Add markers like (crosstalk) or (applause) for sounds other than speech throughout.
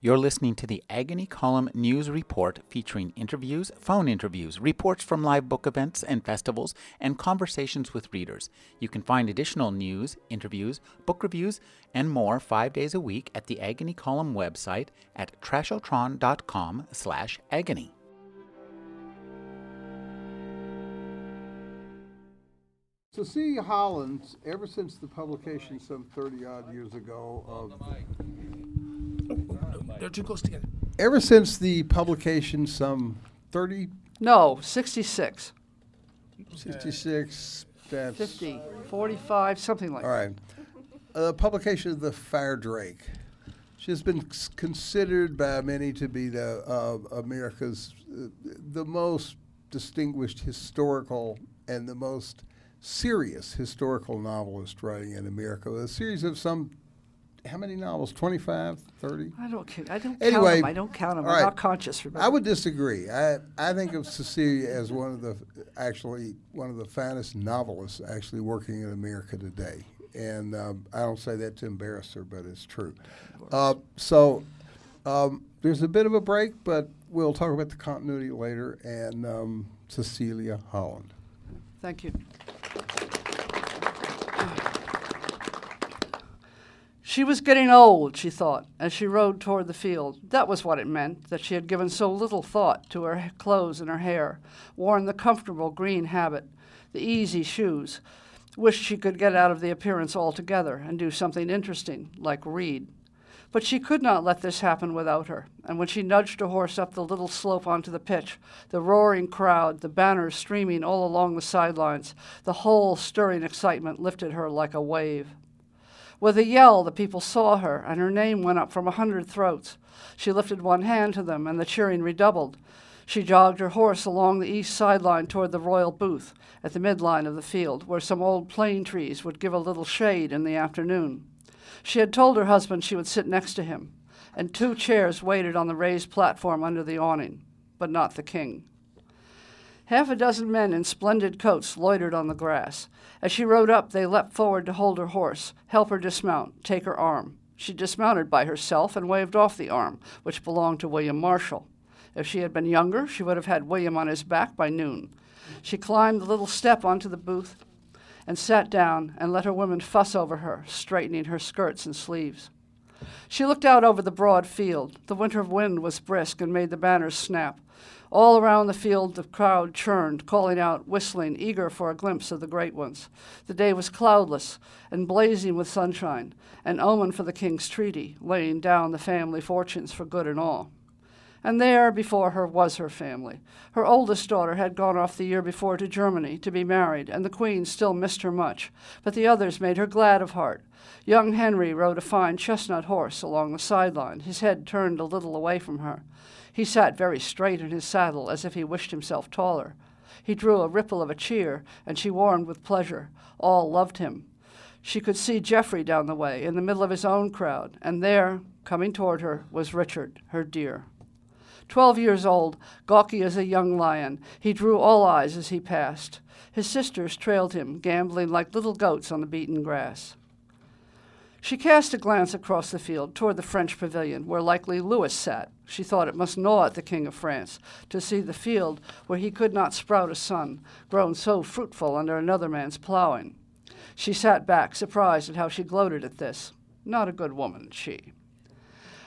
You're listening to the Agony Column News Report featuring interviews, phone interviews, reports from live book events and festivals, and conversations with readers. You can find additional news, interviews, book reviews, and more five days a week at the Agony Column website at trashotron.com slash agony. Cecilia Holland, ever since the publication some 30 odd years ago of. They're too close together. Ever since the publication some 30, No, 66, 66, that's. 50, 45, something like All that. right. Uh, publication of The Firedrake. She has been s- considered by many to be the uh, America's uh, the most distinguished historical and the most serious historical novelist writing in America. A series of some how many novels? 25, 30? I don't, I don't count Anyway, them. I don't count them. I'm right. not conscious. Remember? I would disagree. I, I think of Cecilia as one of the actually one of the finest novelists actually working in America today, and um, I don't say that to embarrass her, but it's true. Uh, so um, there's a bit of a break, but we'll talk about the continuity later. And um, Cecilia Holland. Thank you. She was getting old, she thought, as she rode toward the field. That was what it meant, that she had given so little thought to her clothes and her hair, worn the comfortable green habit, the easy shoes, wished she could get out of the appearance altogether and do something interesting, like read. But she could not let this happen without her, and when she nudged her horse up the little slope onto the pitch, the roaring crowd, the banners streaming all along the sidelines, the whole stirring excitement lifted her like a wave. With a yell, the people saw her, and her name went up from a hundred throats. She lifted one hand to them, and the cheering redoubled. She jogged her horse along the east sideline toward the royal booth at the midline of the field, where some old plane trees would give a little shade in the afternoon. She had told her husband she would sit next to him, and two chairs waited on the raised platform under the awning, but not the king. Half a dozen men in splendid coats loitered on the grass. As she rode up, they leapt forward to hold her horse, help her dismount, take her arm. She dismounted by herself and waved off the arm, which belonged to William Marshal. If she had been younger, she would have had William on his back by noon. She climbed the little step onto the booth and sat down and let her women fuss over her, straightening her skirts and sleeves. She looked out over the broad field. The winter wind was brisk and made the banners snap. All around the field, the crowd churned, calling out, whistling, eager for a glimpse of the great ones. The day was cloudless and blazing with sunshine, an omen for the king's treaty, laying down the family fortunes for good and all. And there before her was her family. Her oldest daughter had gone off the year before to Germany to be married, and the queen still missed her much, but the others made her glad of heart. Young Henry rode a fine chestnut horse along the sideline, his head turned a little away from her. He sat very straight in his saddle, as if he wished himself taller. He drew a ripple of a cheer, and she warmed with pleasure. All loved him. She could see Geoffrey down the way, in the middle of his own crowd, and there, coming toward her, was Richard, her dear. Twelve years old, gawky as a young lion, he drew all eyes as he passed. His sisters trailed him, gambling like little goats on the beaten grass. She cast a glance across the field toward the French pavilion, where likely Louis sat. She thought it must gnaw at the King of France to see the field where he could not sprout a son, grown so fruitful under another man's plowing. She sat back, surprised at how she gloated at this. Not a good woman, she.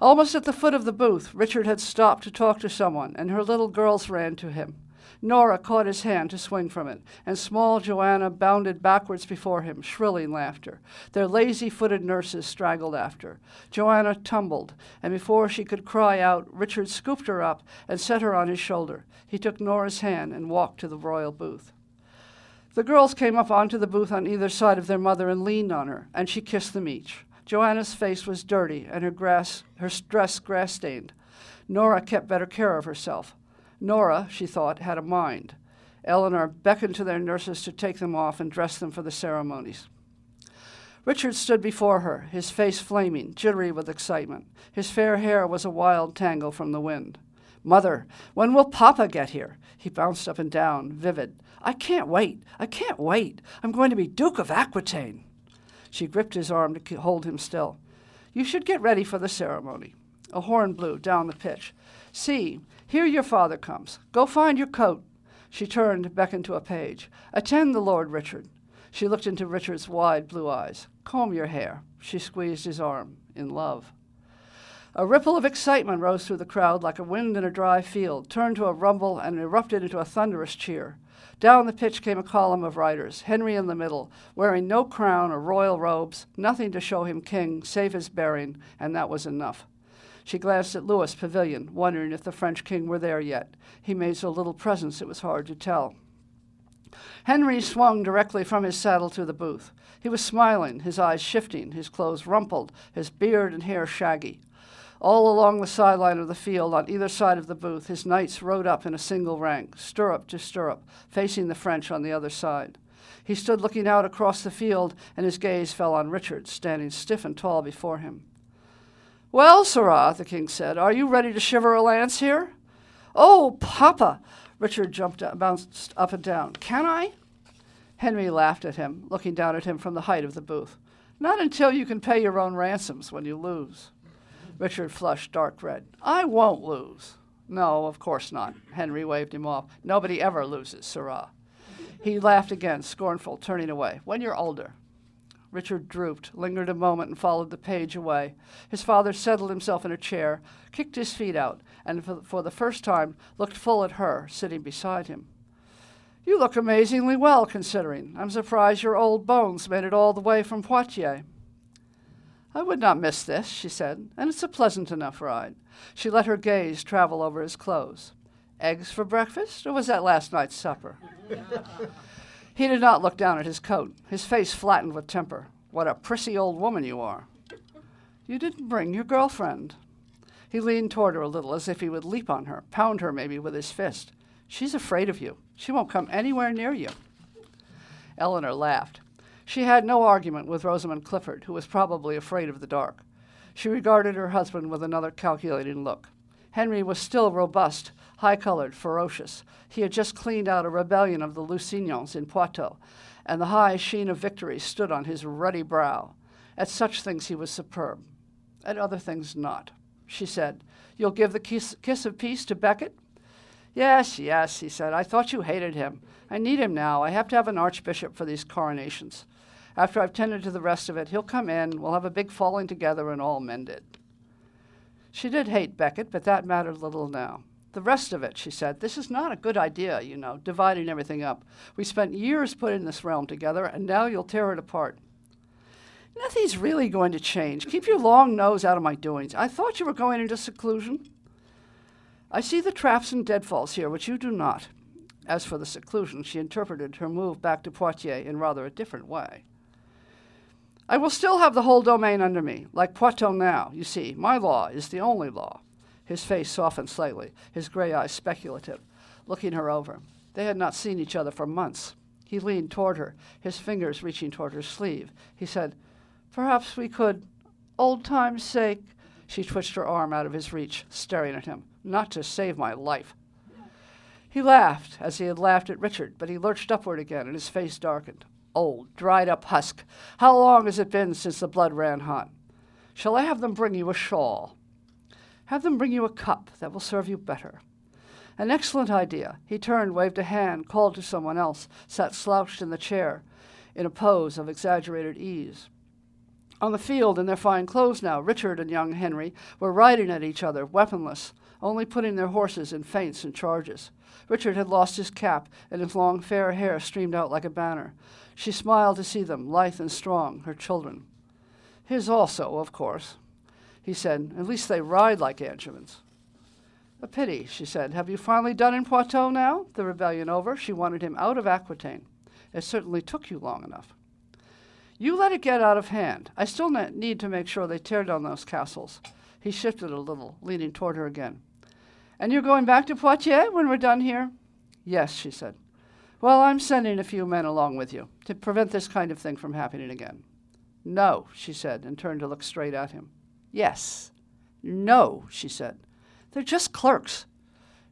Almost at the foot of the booth, Richard had stopped to talk to someone, and her little girls ran to him. Nora caught his hand to swing from it, and small Joanna bounded backwards before him, shrilling laughter. Their lazy footed nurses straggled after. Joanna tumbled, and before she could cry out, Richard scooped her up and set her on his shoulder. He took Nora's hand and walked to the royal booth. The girls came up onto the booth on either side of their mother and leaned on her, and she kissed them each. Joanna's face was dirty and her, grass, her dress grass stained. Nora kept better care of herself. Nora, she thought, had a mind. Eleanor beckoned to their nurses to take them off and dress them for the ceremonies. Richard stood before her, his face flaming, jittery with excitement. His fair hair was a wild tangle from the wind. Mother, when will Papa get here? He bounced up and down, vivid. I can't wait. I can't wait. I'm going to be Duke of Aquitaine. She gripped his arm to hold him still. You should get ready for the ceremony. A horn blew down the pitch. See, here your father comes. Go find your coat. She turned, beckoned to a page. Attend the Lord Richard. She looked into Richard's wide blue eyes. Comb your hair. She squeezed his arm, in love. A ripple of excitement rose through the crowd like a wind in a dry field, turned to a rumble, and erupted into a thunderous cheer. Down the pitch came a column of riders, Henry in the middle, wearing no crown or royal robes, nothing to show him king save his bearing, and that was enough. She glanced at Louis' pavilion, wondering if the French king were there yet. He made so little presence it was hard to tell. Henry swung directly from his saddle to the booth. He was smiling, his eyes shifting, his clothes rumpled, his beard and hair shaggy. All along the sideline of the field, on either side of the booth, his knights rode up in a single rank, stirrup to stirrup, facing the French on the other side. He stood looking out across the field, and his gaze fell on Richard, standing stiff and tall before him. Well, Sirrah, the king said, are you ready to shiver a lance here? Oh, Papa! Richard jumped up, bounced up and down. Can I? Henry laughed at him, looking down at him from the height of the booth. Not until you can pay your own ransoms when you lose. Richard flushed dark red. I won't lose. No, of course not. Henry waved him off. Nobody ever loses, Sirrah. He laughed again, scornful, turning away. When you're older. Richard drooped, lingered a moment, and followed the page away. His father settled himself in a chair, kicked his feet out, and for, for the first time looked full at her, sitting beside him. You look amazingly well, considering. I'm surprised your old bones made it all the way from Poitiers. I would not miss this, she said, and it's a pleasant enough ride. She let her gaze travel over his clothes. Eggs for breakfast, or was that last night's supper? (laughs) he did not look down at his coat, his face flattened with temper. What a prissy old woman you are. You didn't bring your girlfriend. He leaned toward her a little, as if he would leap on her, pound her maybe with his fist. She's afraid of you. She won't come anywhere near you. Eleanor laughed. She had no argument with Rosamond Clifford, who was probably afraid of the dark. She regarded her husband with another calculating look. Henry was still robust, high colored, ferocious. He had just cleaned out a rebellion of the Lusignans in Poitou, and the high sheen of victory stood on his ruddy brow. At such things he was superb, at other things not. She said, You'll give the kiss, kiss of peace to Becket? Yes, yes, he said. I thought you hated him. I need him now. I have to have an archbishop for these coronations. After I've tended to the rest of it, he'll come in, we'll have a big falling together, and all mended. She did hate Becket, but that mattered little now. The rest of it, she said, this is not a good idea, you know, dividing everything up. We spent years putting this realm together, and now you'll tear it apart. Nothing's really going to change. Keep your long nose out of my doings. I thought you were going into seclusion. I see the traps and deadfalls here, which you do not. As for the seclusion, she interpreted her move back to Poitiers in rather a different way. I will still have the whole domain under me, like Poitou now. You see, my law is the only law. His face softened slightly, his gray eyes speculative, looking her over. They had not seen each other for months. He leaned toward her, his fingers reaching toward her sleeve. He said, Perhaps we could, old time's sake. She twitched her arm out of his reach, staring at him. Not to save my life. He laughed, as he had laughed at Richard, but he lurched upward again, and his face darkened old, dried up husk. How long has it been since the blood ran hot? Shall I have them bring you a shawl? Have them bring you a cup that will serve you better. An excellent idea. He turned, waved a hand, called to someone else, sat slouched in the chair, in a pose of exaggerated ease. On the field, in their fine clothes now, Richard and young Henry were riding at each other, weaponless, only putting their horses in feints and charges. Richard had lost his cap, and his long fair hair streamed out like a banner. She smiled to see them, lithe and strong, her children. His also, of course. He said, At least they ride like Angevins. A pity, she said. Have you finally done in Poitou now? The rebellion over? She wanted him out of Aquitaine. It certainly took you long enough. You let it get out of hand. I still need to make sure they tear down those castles. He shifted a little, leaning toward her again. And you're going back to Poitiers when we're done here? Yes, she said. Well, I'm sending a few men along with you to prevent this kind of thing from happening again. No, she said, and turned to look straight at him. Yes. No, she said. They're just clerks.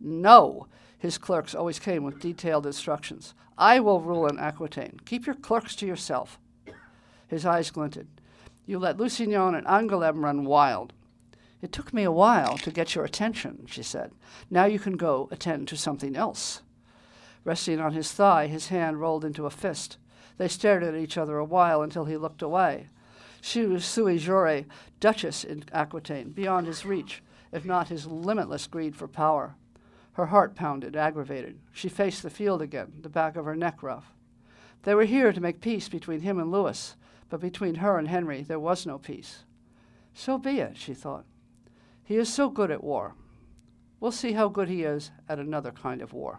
No. His clerks always came with detailed instructions. I will rule in Aquitaine. Keep your clerks to yourself. His eyes glinted. You let Lusignan and Angoulême run wild. It took me a while to get your attention, she said. Now you can go attend to something else. Resting on his thigh, his hand rolled into a fist. They stared at each other a while until he looked away. She was sui jure, duchess in Aquitaine, beyond his reach, if not his limitless greed for power. Her heart pounded, aggravated. She faced the field again, the back of her neck rough. They were here to make peace between him and Louis, but between her and Henry there was no peace. So be it, she thought. He is so good at war. We'll see how good he is at another kind of war.